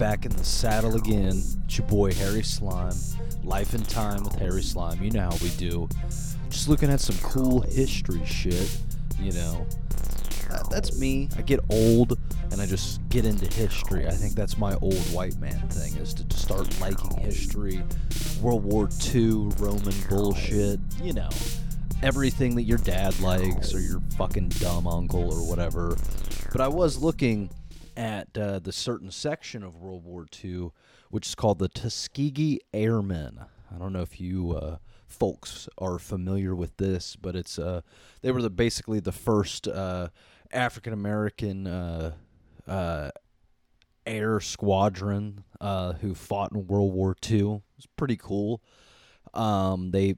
back in the saddle again. It's your boy, Harry Slime. Life and Time with Harry Slime. You know how we do. Just looking at some cool history shit, you know. Uh, that's me. I get old and I just get into history. I think that's my old white man thing is to start liking history, World War II, Roman bullshit, you know. Everything that your dad likes or your fucking dumb uncle or whatever. But I was looking at uh, the certain section of World War II, which is called the Tuskegee Airmen. I don't know if you uh, folks are familiar with this, but it's uh, they were the, basically the first uh, African American uh, uh, air squadron who fought in World War II. It's pretty cool. Um, they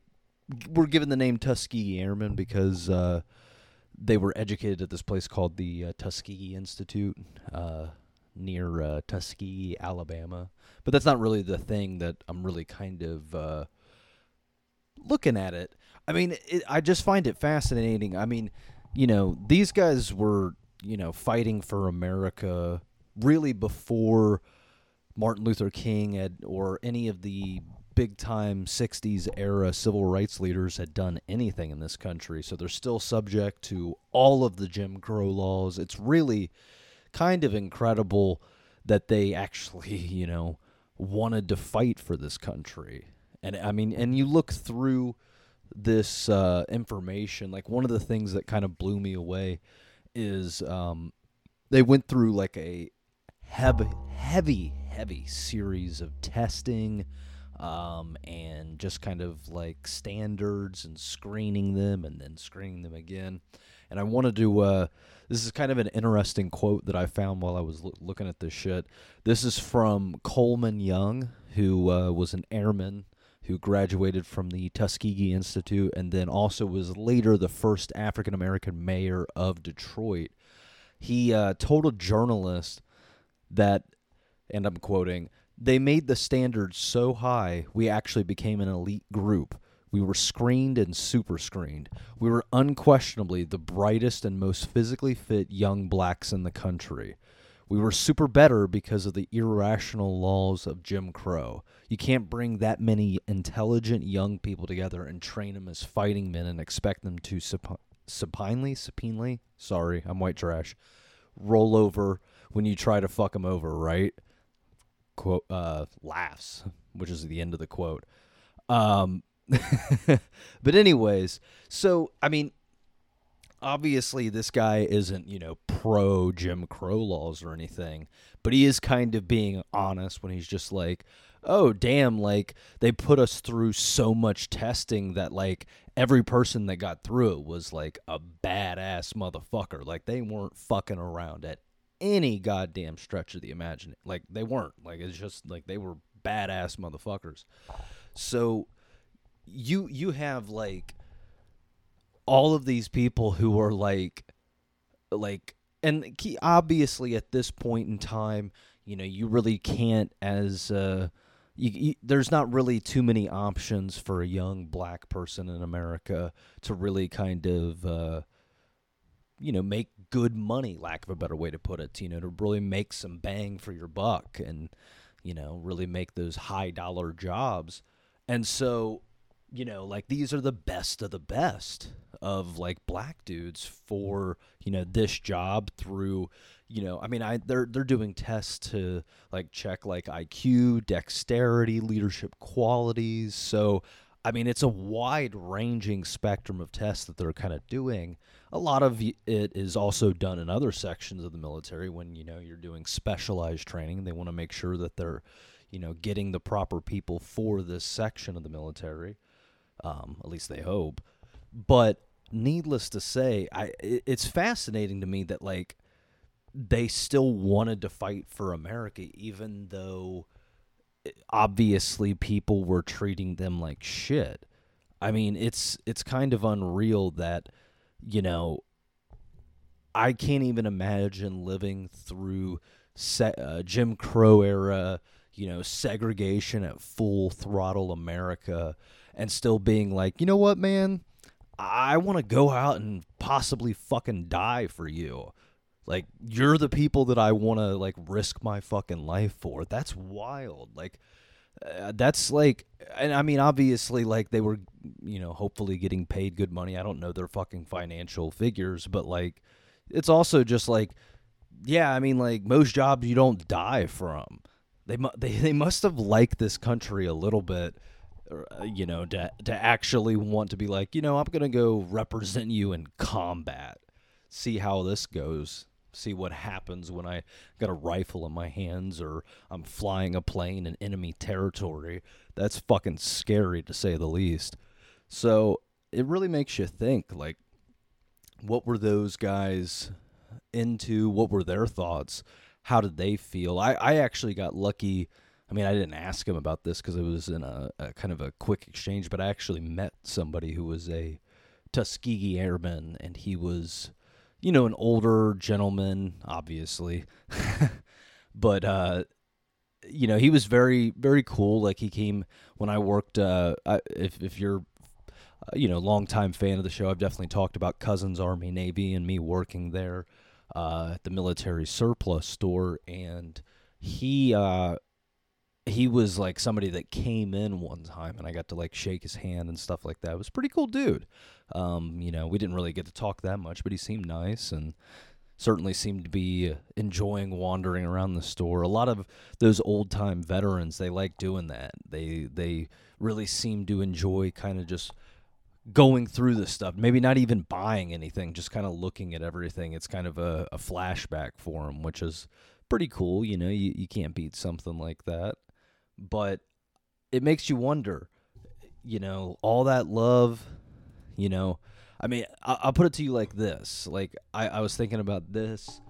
were given the name Tuskegee Airmen because they were educated at this place called the uh, Tuskegee Institute uh, near uh, Tuskegee, Alabama. But that's not really the thing that I'm really kind of uh, looking at it. I mean, it, I just find it fascinating. I mean, you know, these guys were, you know, fighting for America really before Martin Luther King had, or any of the big time 60s era civil rights leaders had done anything in this country. So they're still subject to all of the Jim Crow laws. It's really kind of incredible that they actually, you know, wanted to fight for this country. And I mean, and you look through this uh, information, like one of the things that kind of blew me away is um, they went through like a heavy, heavy, heavy series of testing um, and just kind of like standards and screening them and then screening them again. And I wanted to. Uh, this is kind of an interesting quote that I found while I was lo- looking at this shit. This is from Coleman Young, who uh, was an airman who graduated from the Tuskegee Institute and then also was later the first African American mayor of Detroit. He uh, told a journalist that, and I'm quoting, they made the standards so high, we actually became an elite group. We were screened and super screened. We were unquestionably the brightest and most physically fit young blacks in the country. We were super better because of the irrational laws of Jim Crow. You can't bring that many intelligent young people together and train them as fighting men and expect them to sup- supinely, supinely, sorry, I'm white trash, roll over when you try to fuck them over, right? Quote uh, laughs, which is the end of the quote. Um, but anyways, so I mean, obviously this guy isn't you know pro Jim Crow laws or anything, but he is kind of being honest when he's just like, oh damn, like they put us through so much testing that like every person that got through it was like a badass motherfucker. Like they weren't fucking around at any goddamn stretch of the imagination. Like they weren't. Like it's just like they were badass motherfuckers. So you you have like all of these people who are like like and obviously at this point in time, you know, you really can't as uh you, you, there's not really too many options for a young black person in America to really kind of uh, you know make good money, lack of a better way to put it, you know, to really make some bang for your buck and, you know, really make those high dollar jobs. And so, you know, like these are the best of the best of like black dudes for, you know, this job through, you know, I mean, I they're they're doing tests to like check like IQ, dexterity, leadership qualities. So, I mean, it's a wide ranging spectrum of tests that they're kind of doing. A lot of it is also done in other sections of the military when you know you're doing specialized training. They want to make sure that they're you know getting the proper people for this section of the military um, at least they hope. But needless to say i it's fascinating to me that like they still wanted to fight for america even though obviously people were treating them like shit i mean it's it's kind of unreal that you know, I can't even imagine living through se- uh, Jim Crow era, you know, segregation at full throttle America and still being like, you know what, man? I want to go out and possibly fucking die for you. Like you're the people that I want to like risk my fucking life for. That's wild. Like uh, that's like and I mean obviously like they were you know hopefully getting paid good money. I don't know their fucking financial figures, but like it's also just like yeah, I mean like most jobs you don't die from. They mu- they they must have liked this country a little bit uh, you know to to actually want to be like, you know, I'm going to go represent you in combat. See how this goes see what happens when I got a rifle in my hands or I'm flying a plane in enemy territory. That's fucking scary to say the least. So it really makes you think like, what were those guys into? What were their thoughts? How did they feel? I, I actually got lucky. I mean, I didn't ask him about this because it was in a, a kind of a quick exchange, but I actually met somebody who was a Tuskegee Airman and he was you know, an older gentleman, obviously. but uh you know, he was very very cool. Like he came when I worked uh I, if if you're uh, you know, longtime fan of the show, I've definitely talked about Cousins Army Navy and me working there uh, at the military surplus store and he uh he was like somebody that came in one time and I got to like shake his hand and stuff like that. It was pretty cool dude. Um, you know, we didn't really get to talk that much, but he seemed nice and certainly seemed to be enjoying wandering around the store. A lot of those old time veterans, they like doing that. They they really seem to enjoy kind of just going through the stuff. Maybe not even buying anything, just kind of looking at everything. It's kind of a, a flashback for them, which is pretty cool. You know, you, you can't beat something like that but it makes you wonder, you know, all that love, you know. I mean, I'll put it to you like this. Like, I, I was thinking about this.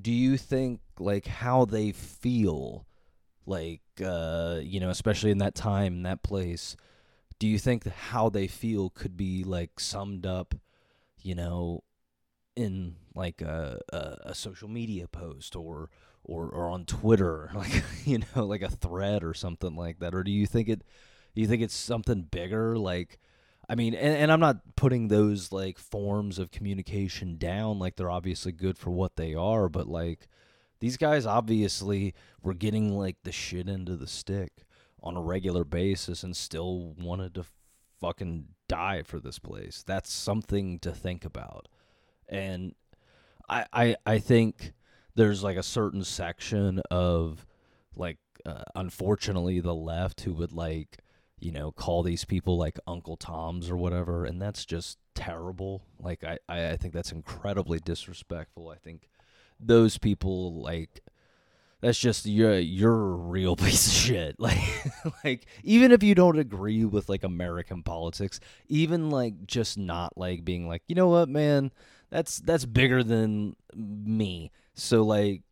Do you think, like, how they feel, like, uh, you know, especially in that time, in that place, do you think how they feel could be, like, summed up, you know, in, like, a, a, a social media post or, or or on Twitter, like you know, like a thread or something like that, or do you think it? Do you think it's something bigger? Like, I mean, and, and I'm not putting those like forms of communication down. Like they're obviously good for what they are, but like these guys obviously were getting like the shit into the stick on a regular basis and still wanted to fucking die for this place. That's something to think about. And I I I think there's like a certain section of like uh, unfortunately the left who would like you know call these people like uncle toms or whatever and that's just terrible. Like i i think that's incredibly disrespectful. I think those people like that's just you're you're a real piece of shit. Like like even if you don't agree with like american politics even like just not like being like you know what man? That's that's bigger than me so like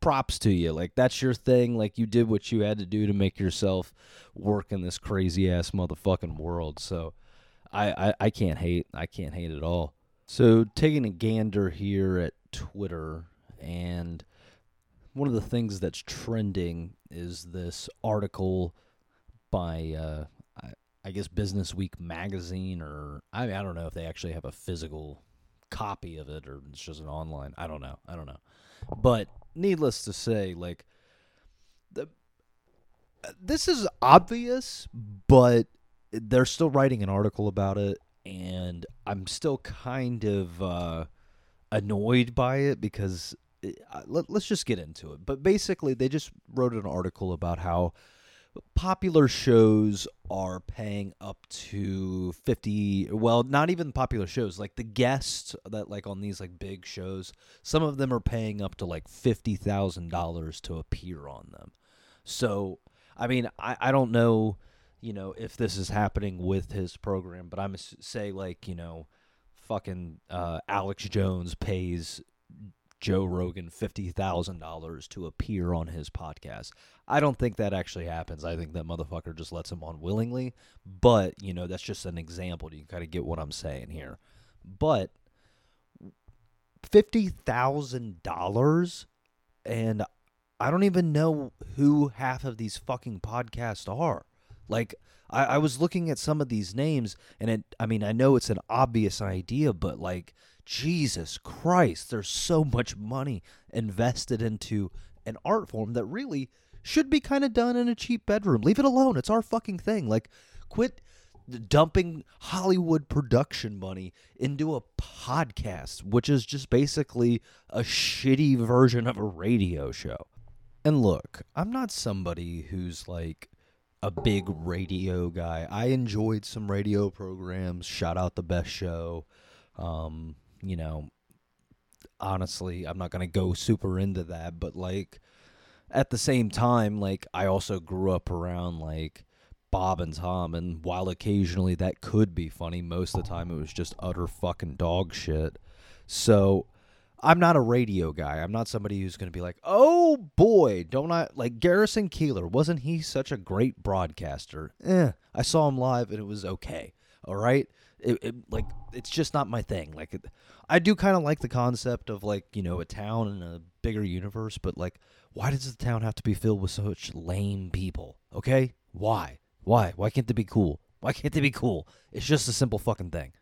props to you. Like that's your thing. Like you did what you had to do to make yourself work in this crazy ass motherfucking world. So I, I, I can't hate. I can't hate at all. So taking a gander here at Twitter and one of the things that's trending is this article by uh, I, I guess Business Week magazine or I I don't know if they actually have a physical copy of it or it's just an online. I don't know. I don't know. But needless to say, like the this is obvious, but they're still writing an article about it and I'm still kind of uh, annoyed by it because it, uh, let, let's just get into it. But basically, they just wrote an article about how popular shows are paying up to 50 well not even popular shows like the guests that like on these like big shows some of them are paying up to like $50,000 to appear on them. So i mean I, I don't know you know if this is happening with his program but i'm say like you know fucking uh, alex jones pays Joe Rogan $50,000 to appear on his podcast. I don't think that actually happens. I think that motherfucker just lets him on willingly. But, you know, that's just an example. You kind of get what I'm saying here. But $50,000 and I don't even know who half of these fucking podcasts are. Like, I, I was looking at some of these names, and it, I mean, I know it's an obvious idea, but like, Jesus Christ, there's so much money invested into an art form that really should be kind of done in a cheap bedroom. Leave it alone. It's our fucking thing. Like, quit dumping Hollywood production money into a podcast, which is just basically a shitty version of a radio show. And look, I'm not somebody who's like a big radio guy. I enjoyed some radio programs. Shout out the best show. Um, you know, honestly, I'm not going to go super into that, but like at the same time, like I also grew up around like Bob and Tom, and while occasionally that could be funny, most of the time it was just utter fucking dog shit. So I'm not a radio guy. I'm not somebody who's going to be like, oh boy, don't I like Garrison Keillor? Wasn't he such a great broadcaster? Eh, I saw him live and it was okay. All right, it, it like it's just not my thing. Like, I do kind of like the concept of like you know a town and a bigger universe, but like, why does the town have to be filled with such lame people? Okay, why? Why? Why can't they be cool? Why can't they be cool? It's just a simple fucking thing.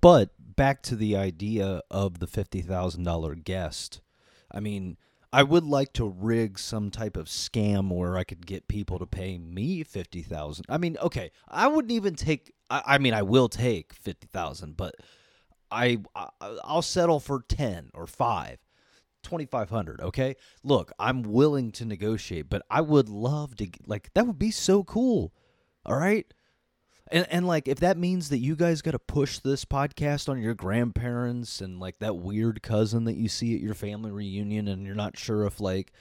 But back to the idea of the $50,000 guest. I mean, I would like to rig some type of scam where I could get people to pay me 50,000. I mean, okay, I wouldn't even take I, I mean, I will take 50,000, but I, I I'll settle for 10 or 5. 2500 okay look i'm willing to negotiate but i would love to like that would be so cool all right and and like if that means that you guys got to push this podcast on your grandparents and like that weird cousin that you see at your family reunion and you're not sure if like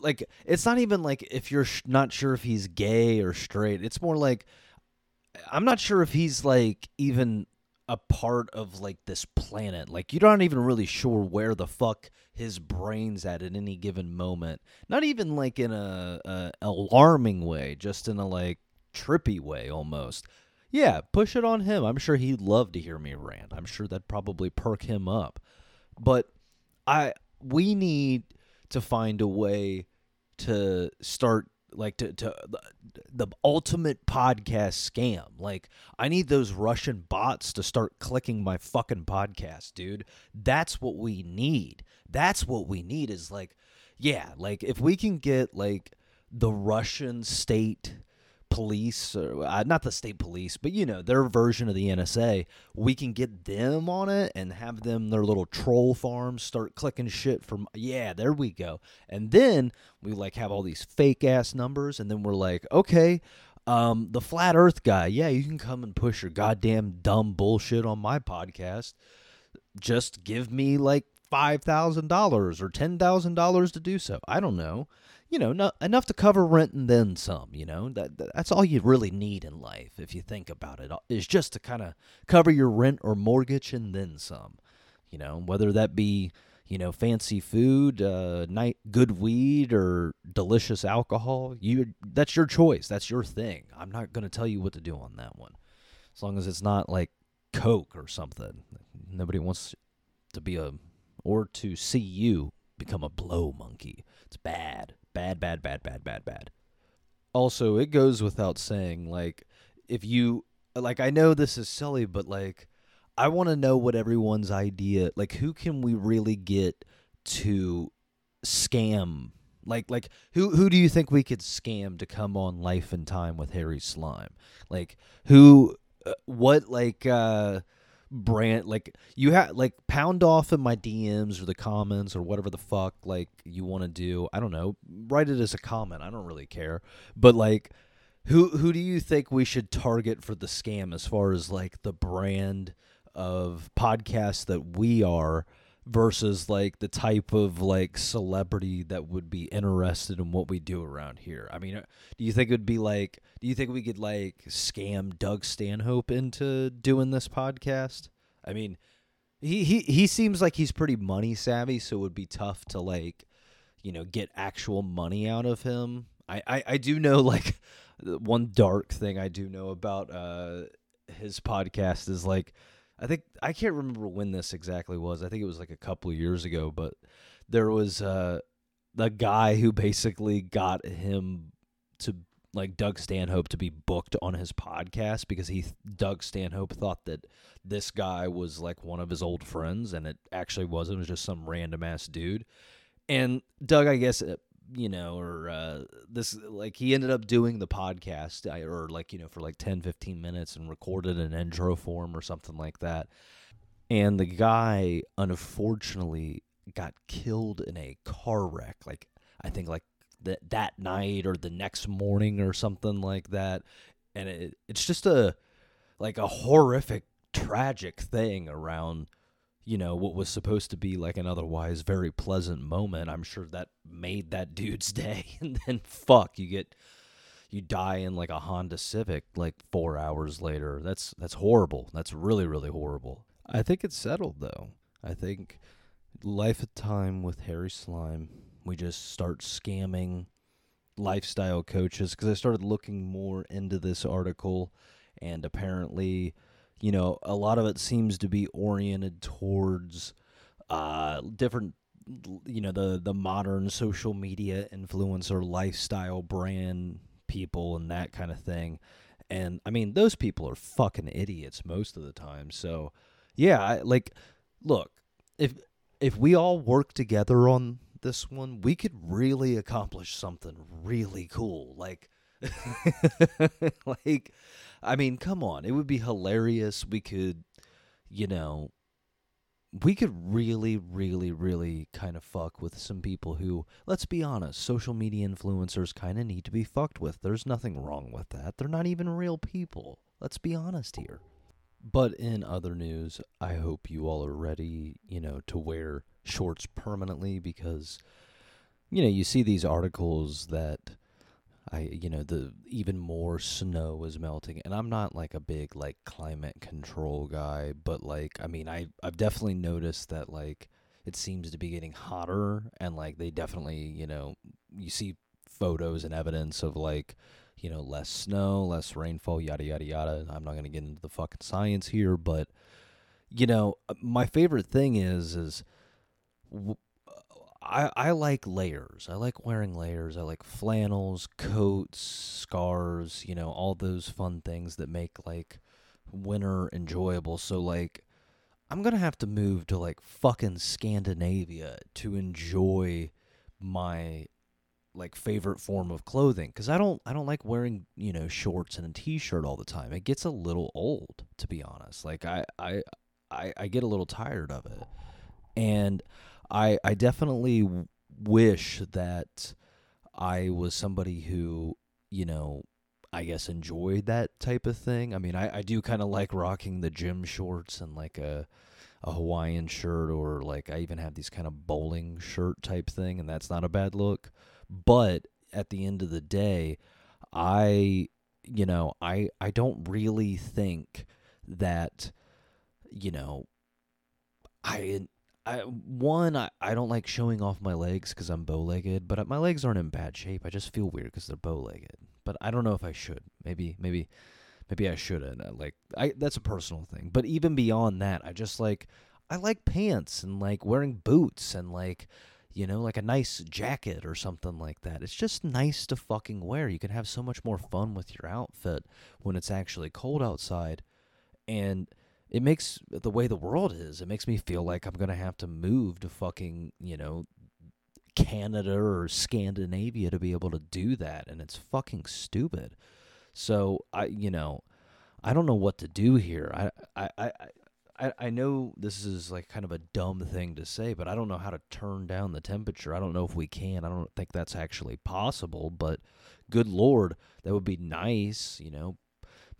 like it's not even like if you're sh- not sure if he's gay or straight. It's more like I'm not sure if he's like even a part of like this planet. Like you're not even really sure where the fuck his brain's at at any given moment. Not even like in a, a alarming way, just in a like trippy way almost. Yeah, push it on him. I'm sure he'd love to hear me rant. I'm sure that'd probably perk him up. But I we need to find a way to start like to, to the, the ultimate podcast scam. Like I need those Russian bots to start clicking my fucking podcast, dude. That's what we need. That's what we need is like yeah, like if we can get like the Russian state police, or uh, not the state police, but you know their version of the NSA. We can get them on it and have them their little troll farms start clicking shit from. Yeah, there we go. And then we like have all these fake ass numbers, and then we're like, okay. Um, the flat Earth guy, yeah, you can come and push your goddamn dumb bullshit on my podcast. Just give me like five thousand dollars or ten thousand dollars to do so. I don't know you know, no, enough to cover rent and then some. You know, that that's all you really need in life, if you think about it, is just to kind of cover your rent or mortgage and then some. You know, whether that be you know fancy food, uh, night good weed, or delicious alcohol. You that's your choice. That's your thing. I'm not gonna tell you what to do on that one, as long as it's not like coke or something. Nobody wants to be a or to see you become a blow monkey. It's bad. Bad, bad, bad, bad, bad, bad. Also, it goes without saying, like, if you, like, I know this is silly, but, like, I want to know what everyone's idea, like, who can we really get to scam? Like, like, who, who do you think we could scam to come on Life and Time with Harry Slime? Like, who, uh, what, like, uh, brand like you have like pound off in my DMs or the comments or whatever the fuck like you want to do. I don't know. Write it as a comment. I don't really care. But like who who do you think we should target for the scam as far as like the brand of podcasts that we are versus like the type of like celebrity that would be interested in what we do around here. I mean, uh, do you think it would be like do you think we could like scam Doug Stanhope into doing this podcast? I mean, he he he seems like he's pretty money savvy, so it would be tough to like, you know, get actual money out of him. I I, I do know like one dark thing I do know about uh his podcast is like I think I can't remember when this exactly was. I think it was like a couple years ago, but there was uh the guy who basically got him to like Doug Stanhope to be booked on his podcast because he Doug Stanhope thought that this guy was like one of his old friends and it actually wasn't it was just some random ass dude and Doug I guess you know or uh, this like he ended up doing the podcast or like you know for like 10 15 minutes and recorded an intro form or something like that. And the guy unfortunately got killed in a car wreck like I think like that that night or the next morning or something like that. And it, it's just a like a horrific tragic thing around you know what was supposed to be like an otherwise very pleasant moment i'm sure that made that dude's day. And then fuck you get you die in like a honda civic like 4 hours later. That's that's horrible. That's really really horrible. I think it's settled though. I think life at time with harry slime we just start scamming lifestyle coaches because I started looking more into this article, and apparently, you know, a lot of it seems to be oriented towards uh, different, you know, the the modern social media influencer lifestyle brand people and that kind of thing. And I mean, those people are fucking idiots most of the time. So, yeah, I, like, look, if if we all work together on this one, we could really accomplish something really cool. Like, like, I mean, come on, it would be hilarious. We could, you know, we could really, really, really kind of fuck with some people who, let's be honest, social media influencers kind of need to be fucked with. There's nothing wrong with that. They're not even real people. Let's be honest here. But in other news, I hope you all are ready, you know, to wear shorts permanently because you know, you see these articles that I you know, the even more snow is melting and I'm not like a big like climate control guy, but like I mean, I I've definitely noticed that like it seems to be getting hotter and like they definitely, you know, you see photos and evidence of like you know, less snow, less rainfall, yada yada yada. I'm not going to get into the fucking science here, but you know, uh, my favorite thing is is I, I like layers. I like wearing layers. I like flannels, coats, scarves, you know, all those fun things that make like winter enjoyable. So like I'm going to have to move to like fucking Scandinavia to enjoy my like favorite form of clothing cuz I don't I don't like wearing, you know, shorts and a t-shirt all the time. It gets a little old, to be honest. Like I I I, I get a little tired of it. And I I definitely wish that I was somebody who you know I guess enjoyed that type of thing. I mean, I, I do kind of like rocking the gym shorts and like a a Hawaiian shirt or like I even have these kind of bowling shirt type thing and that's not a bad look. But at the end of the day, I you know, I I don't really think that you know I I one I, I don't like showing off my legs because I'm bow legged, but my legs aren't in bad shape. I just feel weird because they're bow legged. But I don't know if I should. Maybe maybe maybe I shouldn't. Uh, like I that's a personal thing. But even beyond that, I just like I like pants and like wearing boots and like you know like a nice jacket or something like that. It's just nice to fucking wear. You can have so much more fun with your outfit when it's actually cold outside and it makes the way the world is, it makes me feel like I'm going to have to move to fucking, you know, Canada or Scandinavia to be able to do that. And it's fucking stupid. So I, you know, I don't know what to do here. I, I, I, I, I know this is like kind of a dumb thing to say, but I don't know how to turn down the temperature. I don't know if we can. I don't think that's actually possible, but good lord, that would be nice, you know.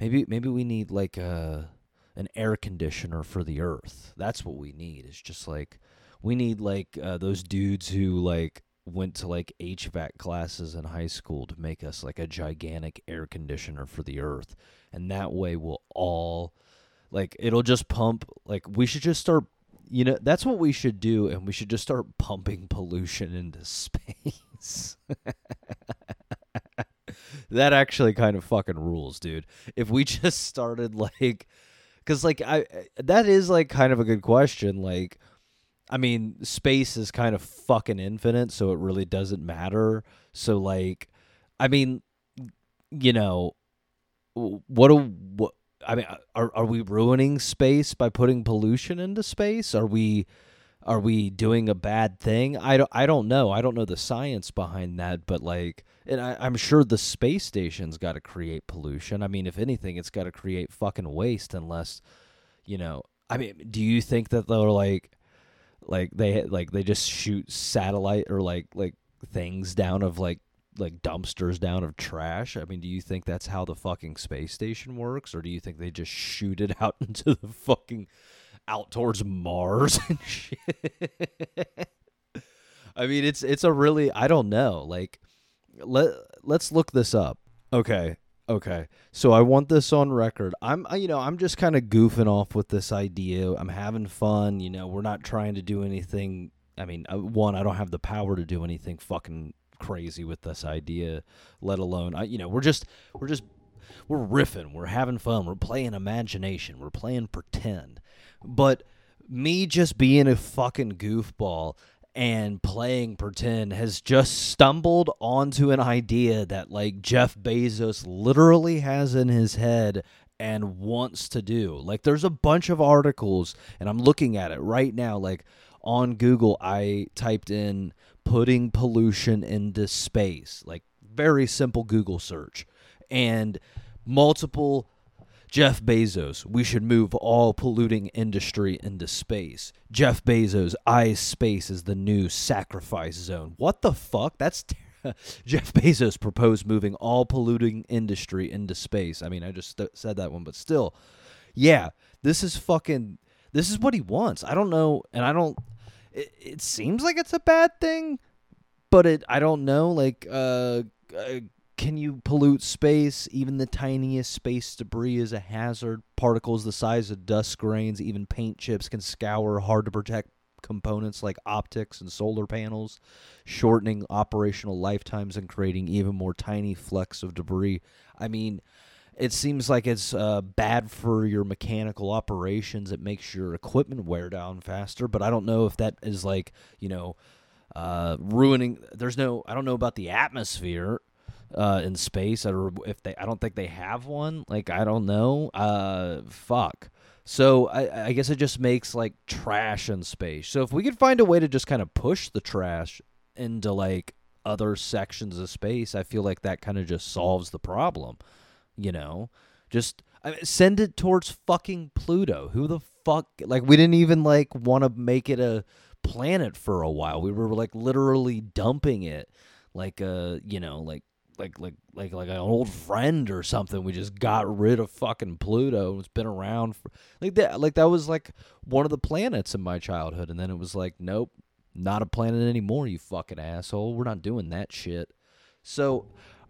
Maybe maybe we need like a an air conditioner for the earth. That's what we need. It's just like we need like uh, those dudes who like went to like HVAC classes in high school to make us like a gigantic air conditioner for the earth. And that way we'll all like it'll just pump like we should just start you know that's what we should do and we should just start pumping pollution into space. that actually kind of fucking rules, dude. If we just started like because like I that is like kind of a good question. Like, I mean, space is kind of fucking infinite, so it really doesn't matter. So like, I mean, you know, what do what I mean, are are we ruining space by putting pollution into space? Are we are we doing a bad thing? I don't I don't know. I don't know the science behind that, but like and I, I'm sure the space station's got to create pollution. I mean, if anything, it's got to create fucking waste. Unless, you know, I mean, do you think that they're like, like they like they just shoot satellite or like like things down of like like dumpsters down of trash? I mean, do you think that's how the fucking space station works, or do you think they just shoot it out into the fucking out towards Mars and shit? I mean, it's it's a really I don't know. Like, let let's look this up. Okay, okay. So I want this on record. I'm you know I'm just kind of goofing off with this idea. I'm having fun. You know, we're not trying to do anything. I mean, uh, one, I don't have the power to do anything fucking crazy with this idea, let alone I, you know, we're just we're just we're riffing, we're having fun, we're playing imagination, we're playing pretend. But me just being a fucking goofball and playing pretend has just stumbled onto an idea that like Jeff Bezos literally has in his head and wants to do. Like there's a bunch of articles and I'm looking at it right now like on Google I typed in putting pollution into space. Like very simple Google search. And multiple Jeff Bezos, we should move all polluting industry into space. Jeff Bezos eyes space as the new sacrifice zone. What the fuck? That's ter- Jeff Bezos proposed moving all polluting industry into space. I mean, I just st- said that one, but still, yeah, this is fucking. This is what he wants. I don't know, and I don't it, it seems like it's a bad thing, but it I don't know. Like, uh, uh, can you pollute space? Even the tiniest space debris is a hazard. Particles the size of dust grains, even paint chips, can scour hard to protect components like optics and solar panels, shortening operational lifetimes and creating even more tiny flecks of debris. I mean, it seems like it's uh, bad for your mechanical operations. It makes your equipment wear down faster, but I don't know if that is like you know uh, ruining. There's no. I don't know about the atmosphere uh, in space, or if they. I don't think they have one. Like I don't know. Uh, fuck. So I, I guess it just makes like trash in space. So if we could find a way to just kind of push the trash into like other sections of space, I feel like that kind of just solves the problem. You know, just I mean, send it towards fucking Pluto. Who the fuck? Like, we didn't even like want to make it a planet for a while. We were like literally dumping it, like a you know, like like like like like an old friend or something. We just got rid of fucking Pluto. It's been around for like that. Like that was like one of the planets in my childhood, and then it was like, nope, not a planet anymore. You fucking asshole. We're not doing that shit. So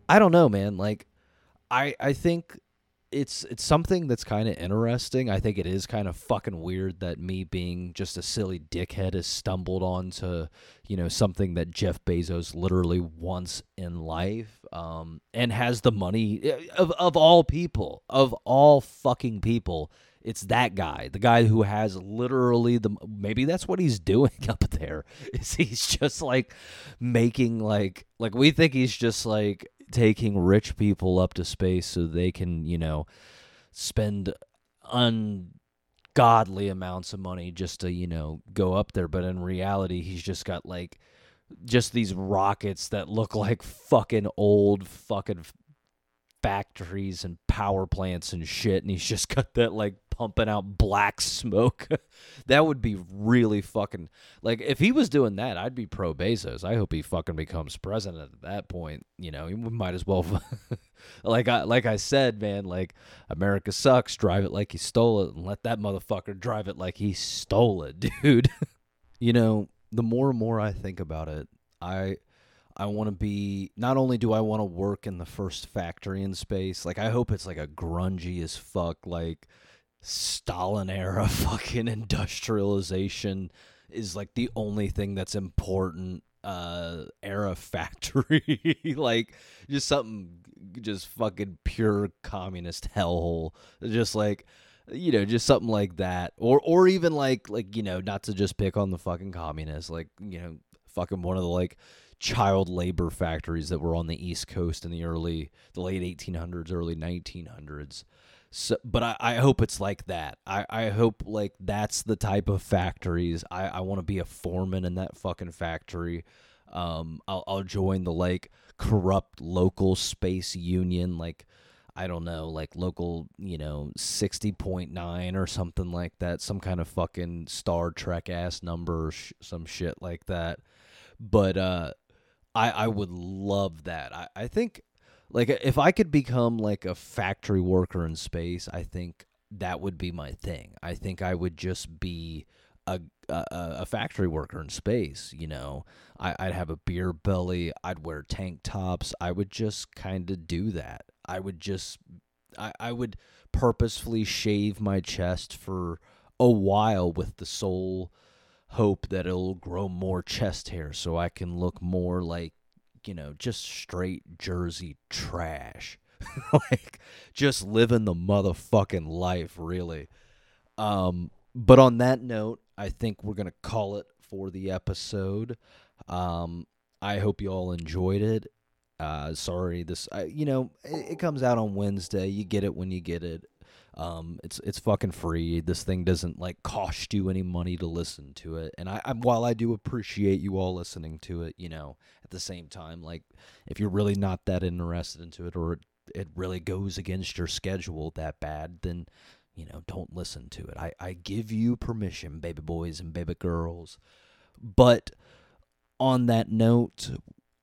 I don't know, man. Like I I think it's it's something that's kind of interesting. I think it is kind of fucking weird that me being just a silly dickhead has stumbled onto you know something that Jeff Bezos literally wants in life, um, and has the money eh, of of all people, of all fucking people. It's that guy, the guy who has literally the maybe that's what he's doing up there. Is he's just like making like like we think he's just like taking rich people up to space so they can, you know, spend ungodly amounts of money just to, you know, go up there. But in reality, he's just got like just these rockets that look like fucking old fucking factories and power plants and shit. And he's just got that like pumping out black smoke. that would be really fucking like if he was doing that, I'd be pro Bezos. I hope he fucking becomes president at that point. You know, he might as well. like I like I said, man. Like America sucks. Drive it like he stole it, and let that motherfucker drive it like he stole it, dude. you know, the more and more I think about it, I. I want to be not only do I want to work in the first factory in space, like I hope it's like a grungy as fuck like Stalin era fucking industrialization is like the only thing that's important uh era factory. Like just something just fucking pure communist hellhole. Just like you know just something like that. Or or even like like you know not to just pick on the fucking communists like you know fucking one of the like child labor factories that were on the East Coast in the early, the late 1800s, early 1900s. So, but I, I hope it's like that. I, I hope like that's the type of factories. I, I want to be a foreman in that fucking factory. Um, I'll, I'll join the like corrupt local space union, like I don't know, like local, you know, 60.9 or something like that, some kind of fucking Star Trek ass number, sh- some shit like that. But uh I I would love that. I I think like uh, if I could become like a factory worker in space, I think that would be my thing. I think I would just be a a, a factory worker in space. You know, I, I'd have a beer belly. I'd wear tank tops. I would just kind of do that. I would just, I, I would purposefully shave my chest for a while with the sole hope that it'll grow more chest hair so I can look more like, you know, just straight Jersey trash. like just living the motherfucking life, really. Um, but on that note, I think we're gonna call it for the episode. Um, I hope you all enjoyed it. Uh, sorry, this I, you know it, it comes out on Wednesday. You get it when you get it. Um, it's it's fucking free. This thing doesn't like cost you any money to listen to it. And I, I while I do appreciate you all listening to it, you know, at the same time, like if you're really not that interested into it or it, really goes against your schedule that bad, then you know, don't listen to it. I, I give you permission, baby boys and baby girls. But on that note,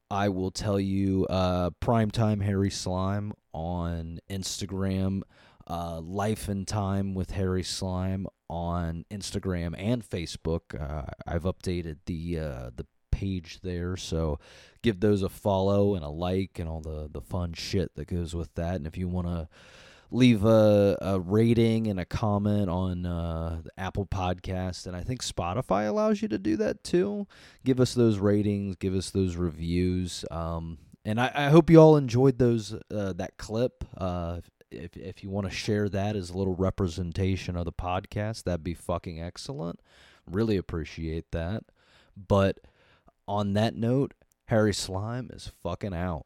I will tell you uh, Primetime Harry Slime on Instagram, uh, Life and Time with Harry Slime on Instagram and Facebook. Uh, I've updated the uh, the page there, so give those a follow and a like and all the, the fun shit that goes with that. And if you want to leave a, a rating and a comment on uh, the Apple Podcast, and I think Spotify allows you to do that too. Give us those ratings, give us those reviews, um, and I, I, hope you all enjoyed those uh, that clip. Uh, if if you want to share that as a little representation of the podcast, that'd be fucking excellent. Really appreciate that. But on that note, Harry Slime is fucking out.